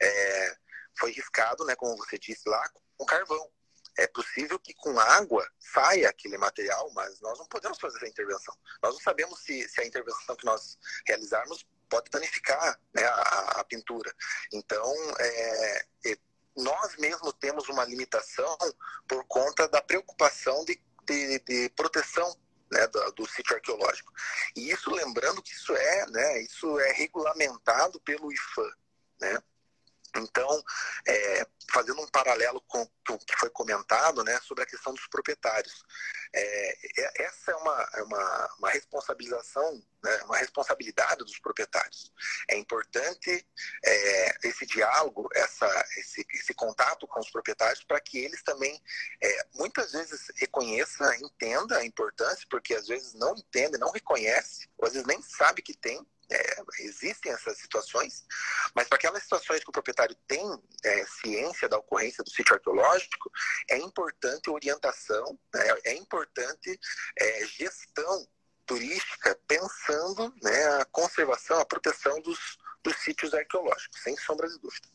Speaker 3: é, foi riscado, né, como você disse lá, com carvão. É possível que com água saia aquele material, mas nós não podemos fazer essa intervenção. Nós não sabemos se, se a intervenção que nós realizarmos pode danificar né, a, a, pintura. Então, é, nós mesmos temos uma limitação por conta da preocupação de, de, de proteção né, do, do, sítio arqueológico. E isso, lembrando que isso é, né, isso é regulamentado pelo IFAM, né? Então, é, fazendo um paralelo com o que foi comentado né, sobre a questão dos proprietários. É, é, essa é uma, é uma, uma responsabilização, né, uma responsabilidade dos proprietários. É importante é, esse diálogo, essa, esse, esse contato com os proprietários para que eles também, é, muitas vezes, reconheçam, entendam a importância, porque às vezes não entendem, não reconhecem, ou às vezes nem sabe que tem, é, existem essas situações, mas para aquelas situações que o proprietário tem é, ciência da ocorrência do sítio arqueológico, é importante orientação, né, é importante é, gestão turística pensando né, a conservação, a proteção dos, dos sítios arqueológicos, sem sombra de dúvida.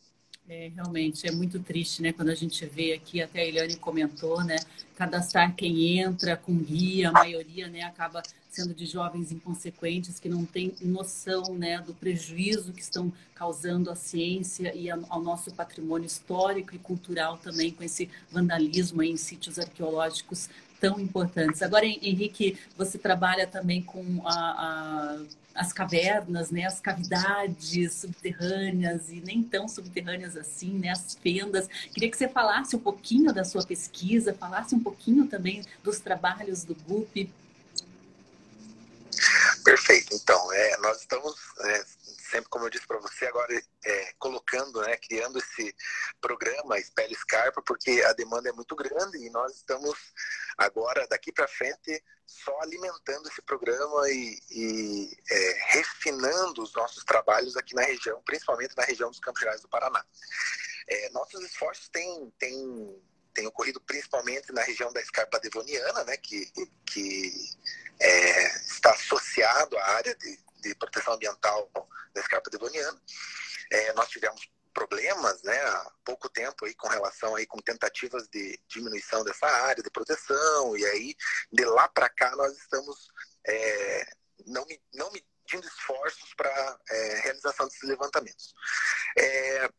Speaker 1: É, realmente, é muito triste, né? Quando a gente vê aqui, até a Eliane comentou, né? Cadastrar quem entra com guia, a maioria, né? Acaba sendo de jovens inconsequentes que não têm noção, né? Do prejuízo que estão causando à ciência e ao nosso patrimônio histórico e cultural também com esse vandalismo em sítios arqueológicos tão importantes. Agora, Henrique, você trabalha também com a, a as cavernas, né, as cavidades subterrâneas e nem tão subterrâneas assim, né, as fendas. Queria que você falasse um pouquinho da sua pesquisa, falasse um pouquinho também dos trabalhos do GUP.
Speaker 3: Perfeito. Então, é, nós estamos é, sempre, como eu disse para você, agora é, colocando, né, criando esse programa Espelho Scarpa, porque a demanda é muito grande e nós estamos agora, daqui para frente, só alimentando esse programa e, e é, refinando os nossos trabalhos aqui na região, principalmente na região dos Campos Gerais do Paraná. É, nossos esforços têm, têm, ocorrido principalmente na região da Escarpa Devoniana, né, que, que é, está associado à área de, de proteção ambiental da Escarpa Devoniana. É, nós tivemos problemas né, há pouco tempo aí com relação aí com tentativas de diminuição dessa área de proteção e aí de lá para cá nós estamos é, não, não medindo esforços para é, realização desses levantamentos. É,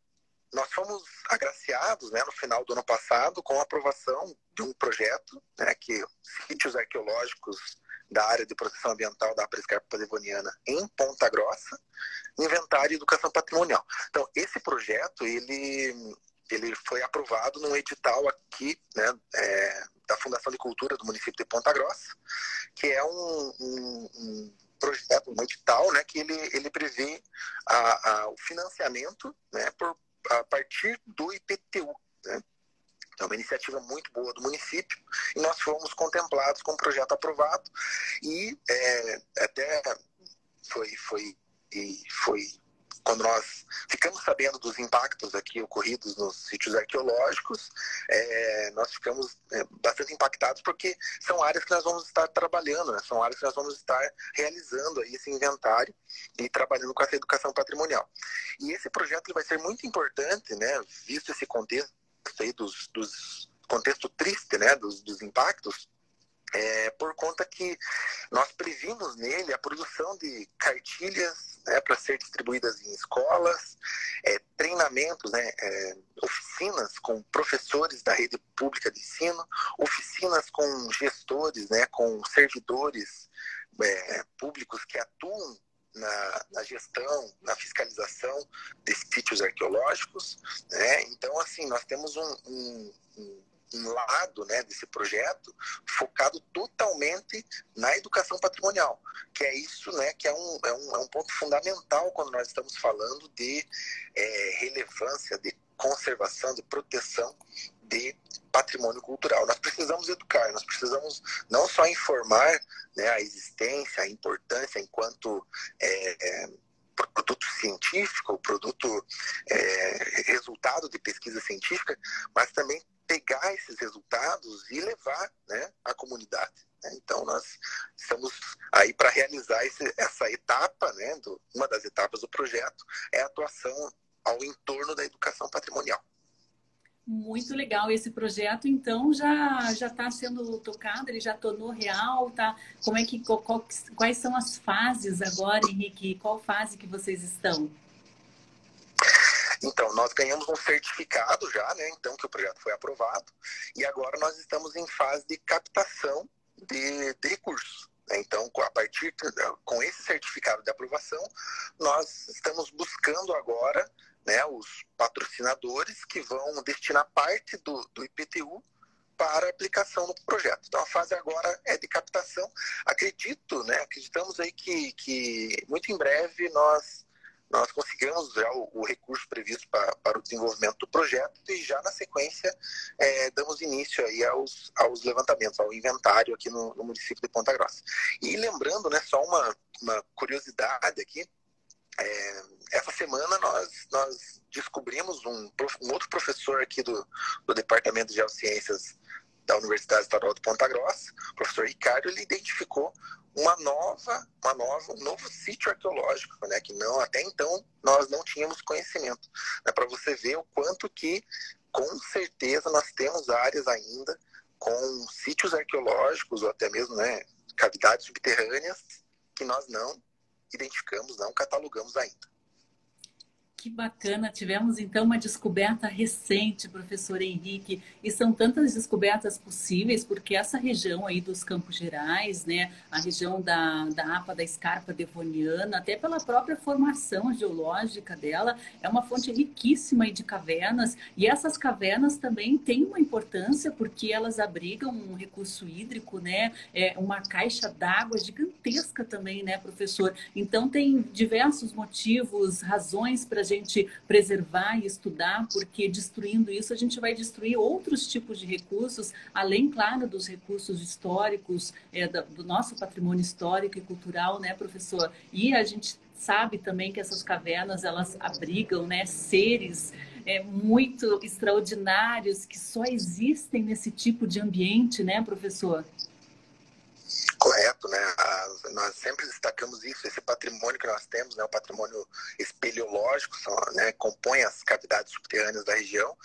Speaker 3: nós fomos agraciados né, no final do ano passado com a aprovação de um projeto né, que sítios arqueológicos da área de proteção ambiental da Prescarpa Devoniana em Ponta Grossa, inventário e educação patrimonial. Então, esse projeto, ele, ele foi aprovado num edital aqui, né, é, da Fundação de Cultura do município de Ponta Grossa, que é um, um, um projeto, um edital, né, que ele, ele prevê a, a, o financiamento, né, por, a partir do IPTU, né, é uma iniciativa muito boa do município e nós fomos contemplados com o projeto aprovado e é, até foi, foi, foi quando nós ficamos sabendo dos impactos aqui ocorridos nos sítios arqueológicos, é, nós ficamos é, bastante impactados porque são áreas que nós vamos estar trabalhando, né? são áreas que nós vamos estar realizando aí esse inventário e trabalhando com essa educação patrimonial. E esse projeto vai ser muito importante, né, visto esse contexto aí dos, dos contexto triste, né, dos, dos impactos, é, por conta que nós previmos nele a produção de cartilhas né, para ser distribuídas em escolas, é, treinamentos, né, é, oficinas com professores da rede pública de ensino, oficinas com gestores, né, com servidores é, públicos que atuam na, na, gestão, na fiscalização desses sítios arqueológicos. Né? Então, assim, nós temos um, um, um lado né, desse projeto focado totalmente na educação patrimonial, que é isso né, que é um, é um, é um ponto fundamental quando nós estamos falando de é, relevância, de conservação, de proteção de patrimônio cultural. Nós precisamos educar, nós precisamos não só informar né, a existência, a importância enquanto é, é, produto científico, produto é, resultado de pesquisa científica, mas também pegar esses resultados e levar né, à comunidade. Né? Então, nós estamos aí para realizar esse, essa etapa, né, do, uma das etapas do projeto, é a atuação ao entorno da educação patrimonial.
Speaker 1: Muito legal esse projeto, então já já está sendo tocado, ele já tornou real, tá? Como é que qual, quais são as fases agora, Henrique? Qual fase que vocês estão?
Speaker 3: Então, nós ganhamos um certificado já, né? Então, que o projeto foi aprovado. E agora nós estamos em fase de captação de, de recursos. Então, a partir com esse certificado de aprovação, nós estamos buscando agora né, os patrocinadores que vão destinar parte do, do IPTU para aplicação no projeto. Então a fase agora é de captação. Acredito, né, acreditamos aí que, que muito em breve nós nós conseguimos já o, o recurso previsto para, para o desenvolvimento do projeto e já na sequência é, damos início aí aos, aos levantamentos, ao inventário aqui no, no município de Ponta Grossa. E lembrando, né, só uma, uma curiosidade aqui, é, essa semana nós, nós descobrimos um, um outro professor aqui do, do Departamento de Geociências da Universidade Estadual de Ponta Grossa, o professor Ricardo, ele identificou uma nova, uma nova, um novo sítio arqueológico, né, que não até então nós não tínhamos conhecimento, né, para você ver o quanto que com certeza nós temos áreas ainda com sítios arqueológicos ou até mesmo, né, cavidades subterrâneas que nós não identificamos, não catalogamos ainda.
Speaker 1: Que bacana, tivemos então uma descoberta recente, professor Henrique, e são tantas descobertas possíveis, porque essa região aí dos Campos Gerais, né, a região da, da APA da Escarpa Devoniana, até pela própria formação geológica dela, é uma fonte riquíssima de cavernas, e essas cavernas também têm uma importância, porque elas abrigam um recurso hídrico, né, é uma caixa d'água gigantesca também, né, professor? Então tem diversos motivos, razões para gente preservar e estudar, porque destruindo isso a gente vai destruir outros tipos de recursos, além, claro, dos recursos históricos, é, do nosso patrimônio histórico e cultural, né, professor? E a gente sabe também que essas cavernas elas abrigam, né, seres é, muito extraordinários que só existem nesse tipo de ambiente, né, professor?
Speaker 3: Nós sempre destacamos isso, esse patrimônio que nós temos, né? O patrimônio espeleológico, são, né? compõe as cavidades subterrâneas da região.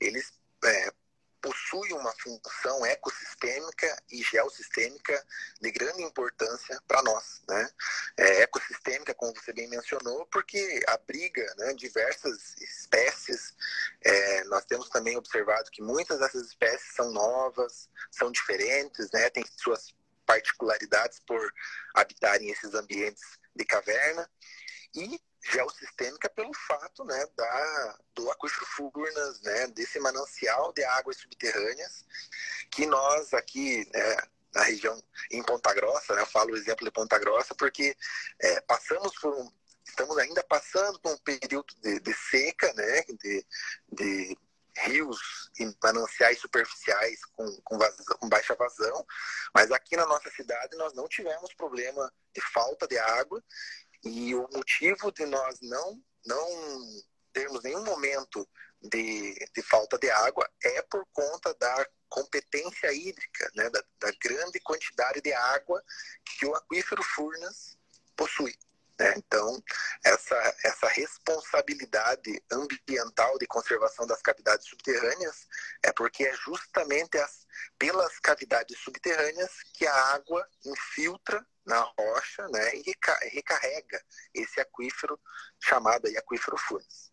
Speaker 3: Eles é, possuem uma função ecossistêmica e geossistêmica de grande importância para nós, né? É, ecossistêmica, como você bem mencionou, porque abriga né, diversas espécies. É, nós temos também observado que muitas dessas espécies são novas, são diferentes, né? Tem suas particularidades por habitarem esses ambientes de caverna e geossistêmica pelo fato né, da, do aquífero Furnas, né, desse manancial de águas subterrâneas que nós aqui né, na região em Ponta Grossa, né, eu falo o exemplo de Ponta Grossa porque é, passamos por um, estamos ainda passando por um período de, de seca, né, de, de rios e mananciais superficiais com, com, vazão, com, baixa vazão, mas aqui na nossa cidade nós não tivemos problema de falta de água e o motivo de nós não, não termos nenhum momento de, de falta de água é por conta da competência hídrica, né, da, da grande quantidade de água que o aquífero Furnas possui. Né? Então, essa, essa responsabilidade ambiental de conservação das cavidades subterrâneas é porque é justamente as, pelas cavidades subterrâneas que a água infiltra na rocha né, e recarrega esse aquífero chamado aí aquífero Furnas.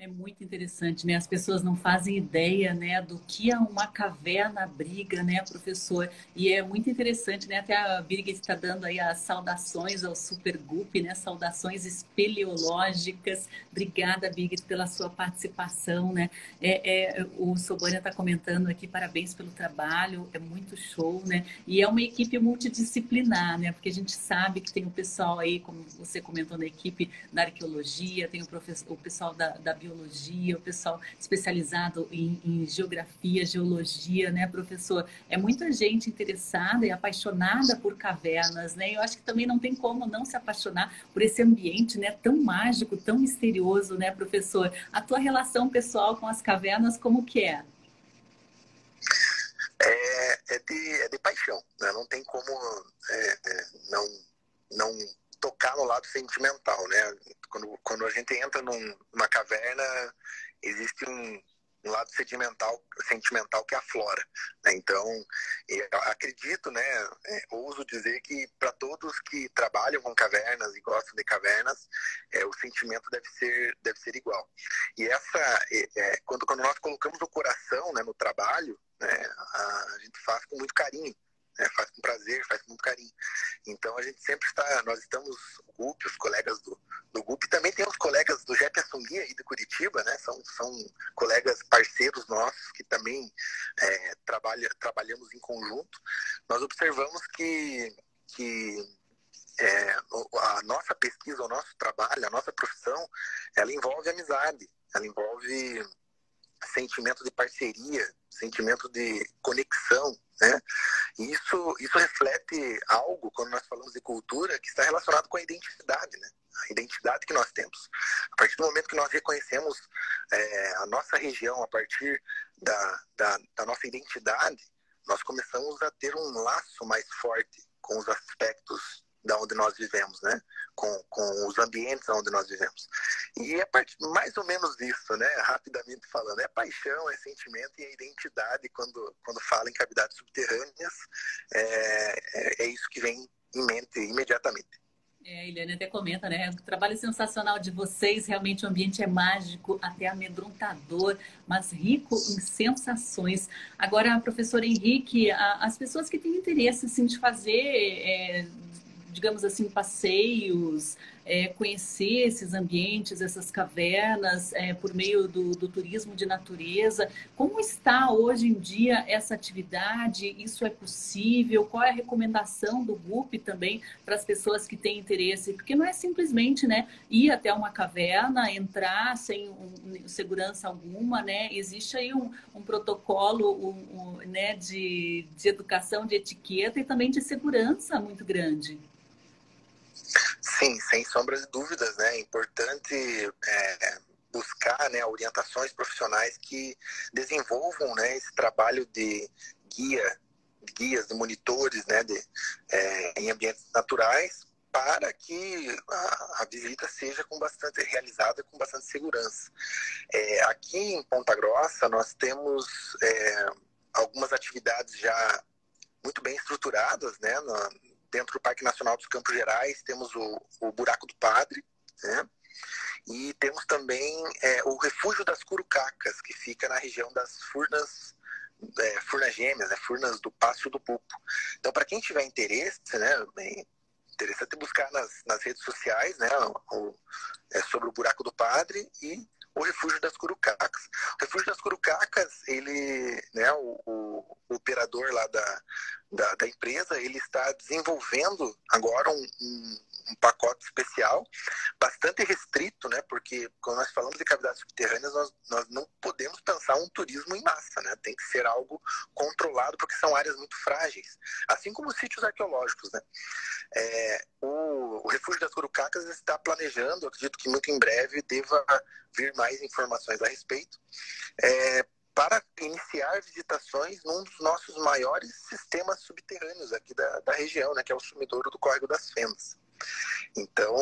Speaker 1: É muito interessante, né? As pessoas não fazem ideia, né, do que é uma caverna briga, né, professor? E é muito interessante, né? Até a Birgit está dando aí as saudações ao Supergup, né? Saudações espeleológicas. Obrigada, Birgit, pela sua participação, né? É, é o Sobânia está comentando aqui, parabéns pelo trabalho, é muito show, né? E é uma equipe multidisciplinar, né? Porque a gente sabe que tem o pessoal aí, como você comentou na equipe da arqueologia, tem o, professor, o pessoal da, da biologia, biologia, o pessoal especializado em, em, geografia, geologia, né, professor? É muita gente interessada e apaixonada por cavernas, né? Eu acho que também não tem como não se apaixonar por esse ambiente, né, tão mágico, tão misterioso, né, professor? A tua relação pessoal com as cavernas, como que é?
Speaker 3: É, é, de, é de paixão, né? Não tem como é, é não, não tocar no lado sentimental, né? Quando, quando a gente entra num, numa caverna, existe um, um lado sentimental, sentimental que aflora. Né? Então, acredito, né, é, ouso dizer que para todos que trabalham com cavernas e gostam de cavernas, é, o sentimento deve ser, deve ser igual. E essa, é, é quando, quando nós colocamos o coração né, no trabalho, né, a, a gente faz com muito carinho né? faz com prazer, faz com muito carinho. Então a gente sempre está, nós estamos, o GUP, os colegas do, do GUP, também tem os colegas do JEP Assumia e do Curitiba, né? São, são colegas parceiros nossos que também é, trabalha, trabalhamos em conjunto. Nós observamos que, que é, a nossa pesquisa, o nosso trabalho, a nossa profissão, ela envolve amizade, ela envolve sentimento de parceria, sentimento de conexão, né? E isso, isso reflete algo, quando nós falamos de cultura, que está relacionado com a identidade, né? A identidade que nós temos. A partir do momento que nós reconhecemos é, a nossa região, a partir da, da, da nossa identidade, nós começamos a ter um laço mais forte com os aspectos da onde nós vivemos, né? Com, com os ambientes onde nós vivemos. E é mais ou menos isso, né? Rapidamente falando, é paixão, é sentimento e é identidade quando, quando fala em cavidades subterrâneas, é, é, é isso que vem em mente imediatamente.
Speaker 1: É, a Eliane até comenta, né? O trabalho sensacional de vocês, realmente o ambiente é mágico, até amedrontador, mas rico em sensações. Agora, professor Henrique, a, as pessoas que têm interesse assim, de fazer é, digamos assim, passeios, é, conhecer esses ambientes, essas cavernas, é, por meio do, do, turismo de natureza. Como está hoje em dia essa atividade? Isso é possível? Qual é a recomendação do GUP também para as pessoas que têm interesse? Porque não é simplesmente né, ir até uma caverna, entrar sem um, segurança alguma, né? Existe aí um, um protocolo um, né, de, de educação, de etiqueta e também de segurança muito grande.
Speaker 3: Sim, sem sombras de dúvidas, né? É importante é, buscar né, orientações profissionais que desenvolvam né, esse trabalho de guia, de guias, de monitores né, de, é, em ambientes naturais para que a, a, visita seja com bastante realizada com bastante segurança. É, aqui em Ponta Grossa nós temos é, algumas atividades já muito bem estruturadas, né, na, dentro do Parque Nacional dos Campos Gerais, temos o, o Buraco do Padre, né? E temos também é, o Refúgio das Curucacas, que fica na região das Furnas, é, Furnas Gêmeas, né? Furnas do Passo do Pupo. Então, para quem tiver interesse, né, bem interessante buscar nas, nas redes sociais, né, o, é, sobre o Buraco do Padre e o Refúgio das Curucacas. O Refúgio das Curucacas, ele, né, o, o, operador lá da, da, da, empresa, ele está desenvolvendo agora um, um, um, pacote especial, bastante restrito, né, porque quando nós falamos de cavidades subterrâneas, nós, nós não podemos pensar um turismo em massa, né, tem que ser algo controlado, porque são áreas muito frágeis, assim como os sítios arqueológicos, né. É, o, o Refúgio das Curucacas está planejando, acredito que muito em breve deva vir mais informações a respeito, é, para iniciar visitações num dos nossos maiores sistemas subterrâneos aqui da, da região, né, que é o sumidouro do Córrego das Fendas. Então,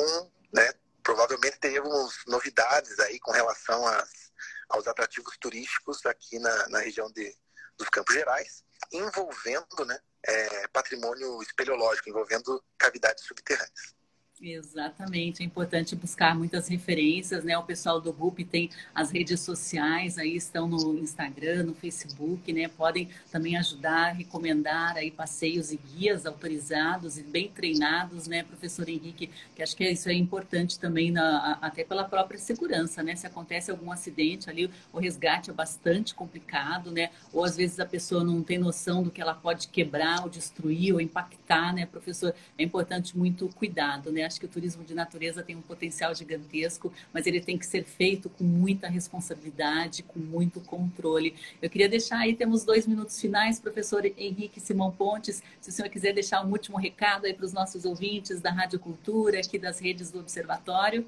Speaker 3: né, provavelmente teremos novidades aí com relação às, aos atrativos turísticos aqui na, na região de, dos Campos Gerais, envolvendo né, é, patrimônio espeleológico, envolvendo cavidades subterrâneas.
Speaker 1: Exatamente, é importante buscar muitas referências, né? O pessoal do GUP tem as redes sociais, aí estão no Instagram, no Facebook, né? Podem também ajudar, recomendar aí passeios e guias autorizados e bem treinados, né, professor Henrique? Que acho que isso é importante também, na, até pela própria segurança, né? Se acontece algum acidente ali, o resgate é bastante complicado, né? Ou às vezes a pessoa não tem noção do que ela pode quebrar, ou destruir, ou impactar, né, professor? É importante muito cuidado, né? Acho que o turismo de natureza tem um potencial gigantesco, mas ele tem que ser feito com muita responsabilidade, com muito controle. Eu queria deixar aí, temos dois minutos finais, professor Henrique Simão Pontes, se o senhor quiser deixar um último recado aí para os nossos ouvintes da Rádio Cultura, aqui das redes do Observatório.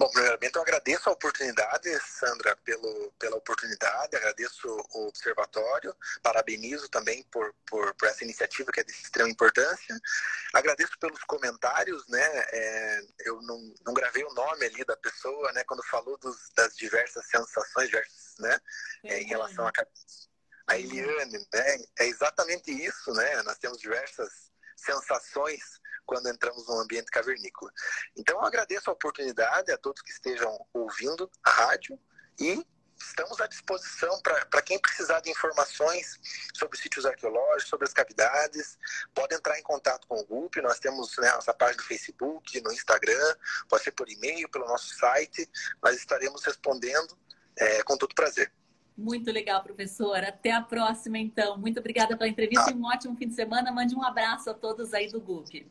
Speaker 3: Bom, primeiramente eu agradeço a oportunidade, Sandra, pelo, pela oportunidade, agradeço o Observatório, parabenizo também por, por, por essa iniciativa que é de extrema importância, agradeço pelos comentários, né, é, eu não, não gravei o nome ali da pessoa, né, quando falou dos, das diversas sensações, diversas, né, é, em relação a, a Eliane, né, é exatamente isso, né, nós temos diversas sensações quando entramos no ambiente cavernícola. Então, eu agradeço a oportunidade a todos que estejam ouvindo a rádio e estamos à disposição para quem precisar de informações sobre sítios arqueológicos, sobre as cavidades. Pode entrar em contato com o grupo. Nós temos né, nossa página no Facebook, no Instagram, pode ser por e-mail, pelo nosso site. Nós estaremos respondendo é, com todo prazer.
Speaker 1: Muito legal, professora. Até a próxima, então. Muito obrigada pela entrevista ah. e um ótimo fim de semana. Mande um abraço a todos aí do GUP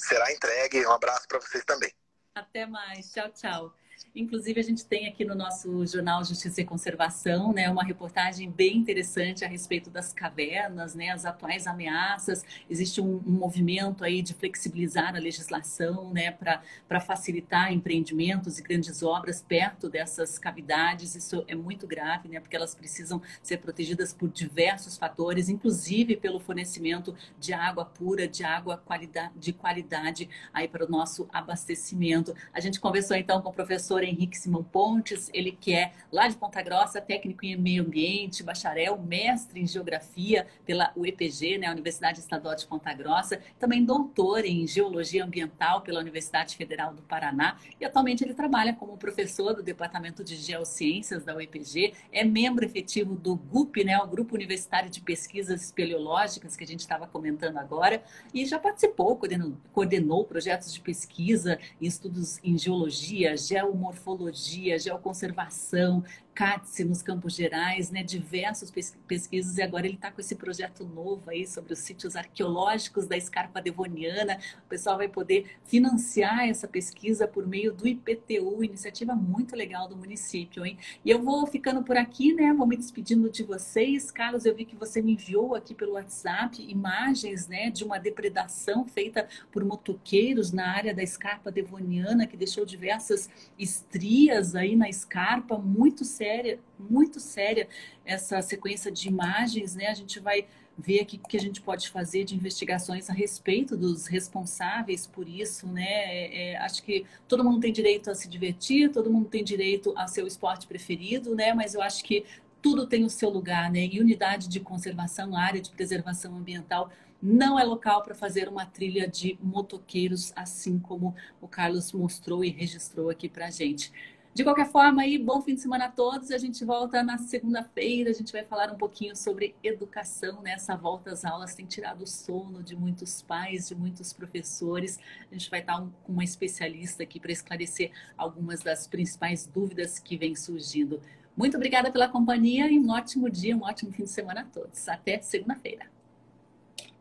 Speaker 3: será entregue. Um abraço para vocês também.
Speaker 1: Até mais. Tchau, tchau. Inclusive, a gente tem aqui no nosso jornal Justiça e Conservação né, uma reportagem bem interessante a respeito das cavernas, né, as atuais ameaças. Existe um, um movimento aí de flexibilizar a legislação né, para facilitar empreendimentos e grandes obras perto dessas cavidades. Isso é muito grave, né, porque elas precisam ser protegidas por diversos fatores, inclusive pelo fornecimento de água pura, de água de qualidade aí para o nosso abastecimento. A gente conversou então com o professor Henrique Simão Pontes, ele que é lá de Ponta Grossa, técnico em meio ambiente, bacharel, mestre em geografia pela UEPG, né, Universidade Estadual de Ponta Grossa, também doutor em geologia ambiental pela Universidade Federal do Paraná e atualmente ele trabalha como professor do Departamento de Geociências da UEPG, é membro efetivo do GUP, né, o Grupo Universitário de Pesquisas Espeleológicas que a gente estava comentando agora e já participou, coordenou, coordenou projetos de pesquisa e estudos em geologia, geomorfologia, geomorfologia, geoconservação, CATSE nos Campos Gerais, né, diversas pesquisas, e agora ele está com esse projeto novo aí sobre os sítios arqueológicos da escarpa devoniana. O pessoal vai poder financiar essa pesquisa por meio do IPTU, iniciativa muito legal do município, hein? E eu vou ficando por aqui, né? Vou me despedindo de vocês. Carlos, eu vi que você me enviou aqui pelo WhatsApp imagens, né, de uma depredação feita por motoqueiros na área da escarpa devoniana, que deixou diversas estrias aí na escarpa, muito séria, muito séria essa sequência de imagens, né? A gente vai ver aqui o que a gente pode fazer de investigações a respeito dos responsáveis por isso, né? É, é, acho que todo mundo tem direito a se divertir, todo mundo tem direito a seu esporte preferido, né? Mas eu acho que tudo tem o seu lugar, né? E unidade de conservação, área de preservação ambiental não é local para fazer uma trilha de motoqueiros, assim como o Carlos mostrou e registrou aqui para a gente. De qualquer forma, aí, bom fim de semana a todos. A gente volta na segunda-feira. A gente vai falar um pouquinho sobre educação. Né? Essa volta às aulas tem tirado o sono de muitos pais, de muitos professores. A gente vai estar com uma especialista aqui para esclarecer algumas das principais dúvidas que vêm surgindo. Muito obrigada pela companhia e um ótimo dia, um ótimo fim de semana a todos. Até segunda-feira.